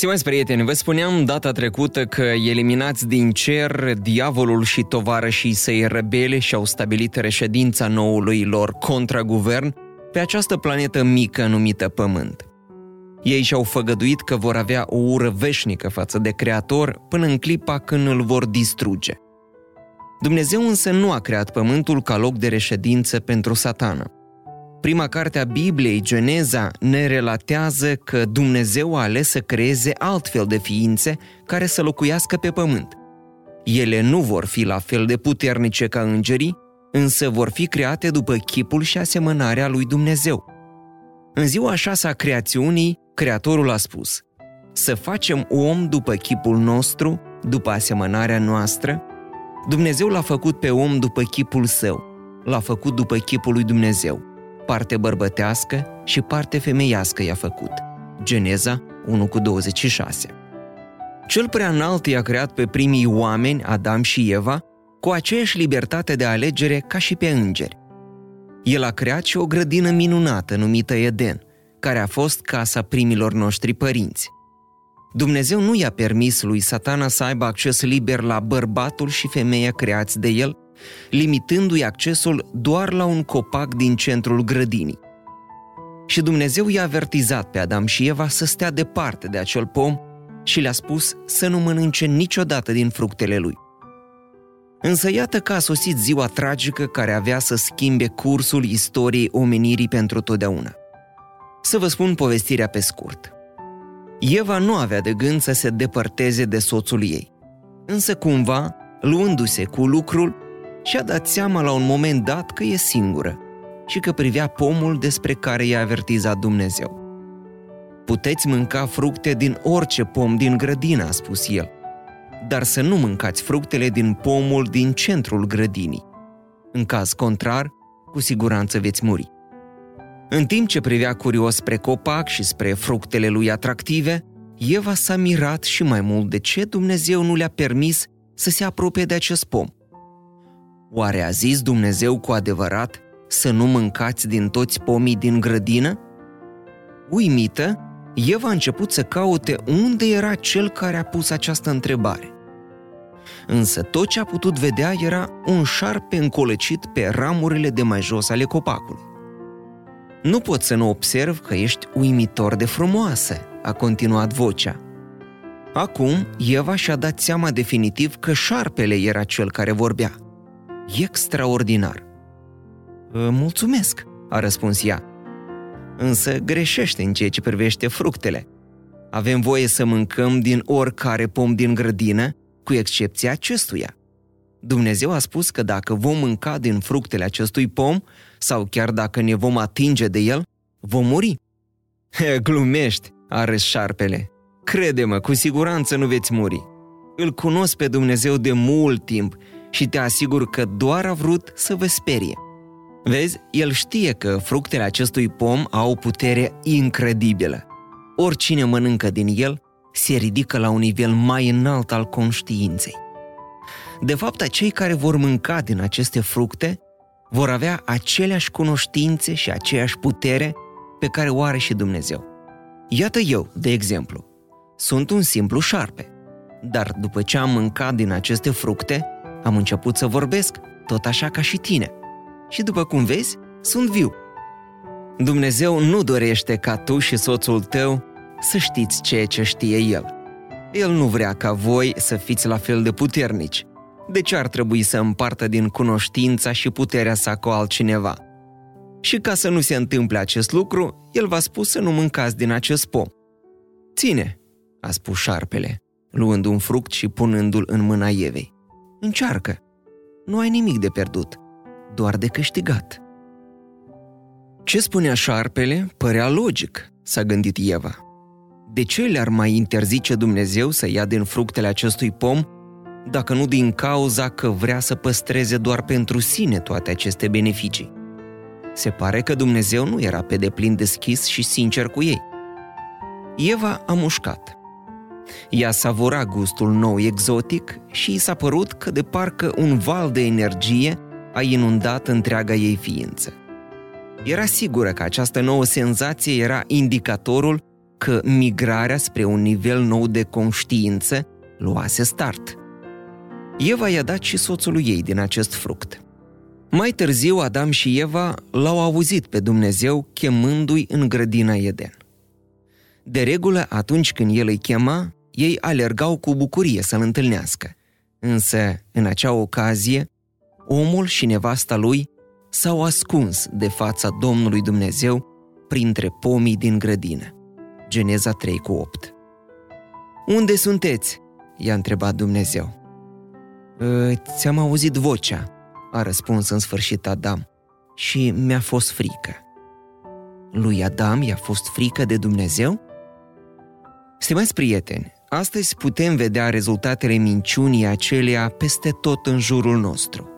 Stimați prieteni, vă spuneam data trecută că eliminați din cer diavolul și tovarășii săi rebele și-au stabilit reședința noului lor contraguvern pe această planetă mică numită Pământ. Ei și-au făgăduit că vor avea o ură veșnică față de Creator până în clipa când îl vor distruge. Dumnezeu însă nu a creat Pământul ca loc de reședință pentru satană. Prima carte a Bibliei, Geneza, ne relatează că Dumnezeu a ales să creeze altfel de ființe care să locuiască pe pământ. Ele nu vor fi la fel de puternice ca îngerii, însă vor fi create după chipul și asemănarea lui Dumnezeu. În ziua șasea a creațiunii, Creatorul a spus să facem om după chipul nostru, după asemănarea noastră. Dumnezeu l-a făcut pe om după chipul său, l-a făcut după chipul lui Dumnezeu parte bărbătească și parte femeiască i-a făcut. Geneza 1 cu 26. Cel prea înalt i-a creat pe primii oameni, Adam și Eva, cu aceeași libertate de alegere ca și pe îngeri. El a creat și o grădină minunată numită Eden, care a fost casa primilor noștri părinți. Dumnezeu nu i-a permis lui satana să aibă acces liber la bărbatul și femeia creați de el limitându-i accesul doar la un copac din centrul grădinii. Și Dumnezeu i-a avertizat pe Adam și Eva să stea departe de acel pom și le-a spus să nu mănânce niciodată din fructele lui. Însă iată că a sosit ziua tragică care avea să schimbe cursul istoriei omenirii pentru totdeauna. Să vă spun povestirea pe scurt. Eva nu avea de gând să se depărteze de soțul ei, însă cumva, luându-se cu lucrul, și-a dat seama la un moment dat că e singură și că privea pomul despre care i-a avertizat Dumnezeu. Puteți mânca fructe din orice pom din grădină, a spus el, dar să nu mâncați fructele din pomul din centrul grădinii. În caz contrar, cu siguranță veți muri. În timp ce privea curios spre copac și spre fructele lui atractive, Eva s-a mirat și mai mult de ce Dumnezeu nu le-a permis să se apropie de acest pom. Oare a zis Dumnezeu cu adevărat să nu mâncați din toți pomii din grădină? Uimită, Eva a început să caute unde era cel care a pus această întrebare. Însă tot ce a putut vedea era un șarpe încolăcit pe ramurile de mai jos ale copacului. Nu pot să nu observ că ești uimitor de frumoasă, a continuat vocea. Acum, Eva și-a dat seama definitiv că șarpele era cel care vorbea – extraordinar. Mulțumesc, a răspuns ea. Însă greșește în ceea ce privește fructele. Avem voie să mâncăm din oricare pom din grădină, cu excepția acestuia. Dumnezeu a spus că dacă vom mânca din fructele acestui pom, sau chiar dacă ne vom atinge de el, vom muri. He, glumești, a râs șarpele. Crede-mă, cu siguranță nu veți muri. Îl cunosc pe Dumnezeu de mult timp și te asigur că doar a vrut să vă sperie. Vezi, el știe că fructele acestui pom au o putere incredibilă. Oricine mănâncă din el se ridică la un nivel mai înalt al conștiinței. De fapt, cei care vor mânca din aceste fructe vor avea aceleași cunoștințe și aceeași putere pe care o are și Dumnezeu. Iată eu, de exemplu, sunt un simplu șarpe, dar după ce am mâncat din aceste fructe, am început să vorbesc, tot așa ca și tine. Și după cum vezi, sunt viu. Dumnezeu nu dorește ca tu și soțul tău să știți ceea ce știe El. El nu vrea ca voi să fiți la fel de puternici. De ce ar trebui să împartă din cunoștința și puterea sa cu altcineva? Și ca să nu se întâmple acest lucru, el v-a spus să nu mâncați din acest pom. Ține, a spus șarpele, luând un fruct și punându-l în mâna Evei. Încearcă. Nu ai nimic de pierdut, doar de câștigat. Ce spunea șarpele părea logic, s-a gândit Eva. De ce le-ar mai interzice Dumnezeu să ia din fructele acestui pom dacă nu din cauza că vrea să păstreze doar pentru sine toate aceste beneficii. Se pare că Dumnezeu nu era pe deplin deschis și sincer cu ei. Eva a mușcat. Ea savura gustul nou exotic și și s-a părut că de parcă un val de energie a inundat întreaga ei ființă. Era sigură că această nouă senzație era indicatorul că migrarea spre un nivel nou de conștiință luase start. Eva i-a dat și soțului ei din acest fruct. Mai târziu, Adam și Eva l-au auzit pe Dumnezeu chemându-i în grădina Eden. De regulă, atunci când el îi chema, ei alergau cu bucurie să-l întâlnească. Însă, în acea ocazie, omul și nevasta lui s-au ascuns de fața Domnului Dumnezeu printre pomii din grădină. Geneza 3 cu 8 Unde sunteți?" i-a întrebat Dumnezeu. Ă, ți-am auzit vocea, a răspuns în sfârșit Adam, și mi-a fost frică. Lui Adam i-a fost frică de Dumnezeu? Stimați prieteni, astăzi putem vedea rezultatele minciunii acelea peste tot în jurul nostru.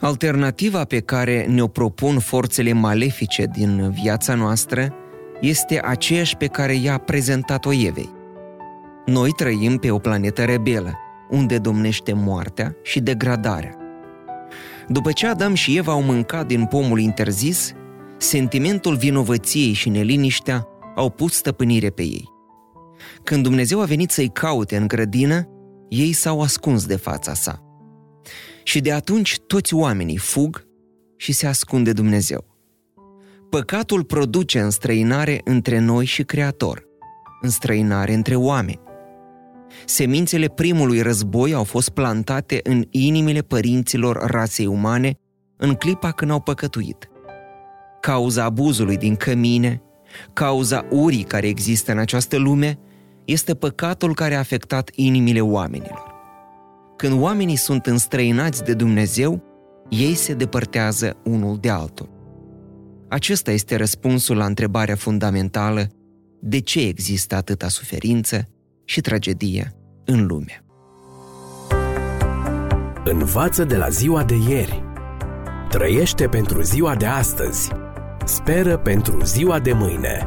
Alternativa pe care ne-o propun forțele malefice din viața noastră este aceeași pe care i-a prezentat-o Evei. Noi trăim pe o planetă rebelă, unde domnește moartea și degradarea. După ce Adam și Eva au mâncat din pomul interzis, sentimentul vinovăției și neliniștea au pus stăpânire pe ei. Când Dumnezeu a venit să-i caute în grădină, ei s-au ascuns de fața sa. Și de atunci toți oamenii fug și se ascunde Dumnezeu. Păcatul produce înstrăinare între noi și Creator, înstrăinare între oameni. Semințele primului război au fost plantate în inimile părinților rasei umane în clipa când au păcătuit. Cauza abuzului din cămine, cauza urii care există în această lume, este păcatul care a afectat inimile oamenilor. Când oamenii sunt înstrăinați de Dumnezeu, ei se depărtează unul de altul. Acesta este răspunsul la întrebarea fundamentală de ce există atâta suferință și tragedie în lume. Învață de la ziua de ieri. Trăiește pentru ziua de astăzi. Speră pentru ziua de mâine.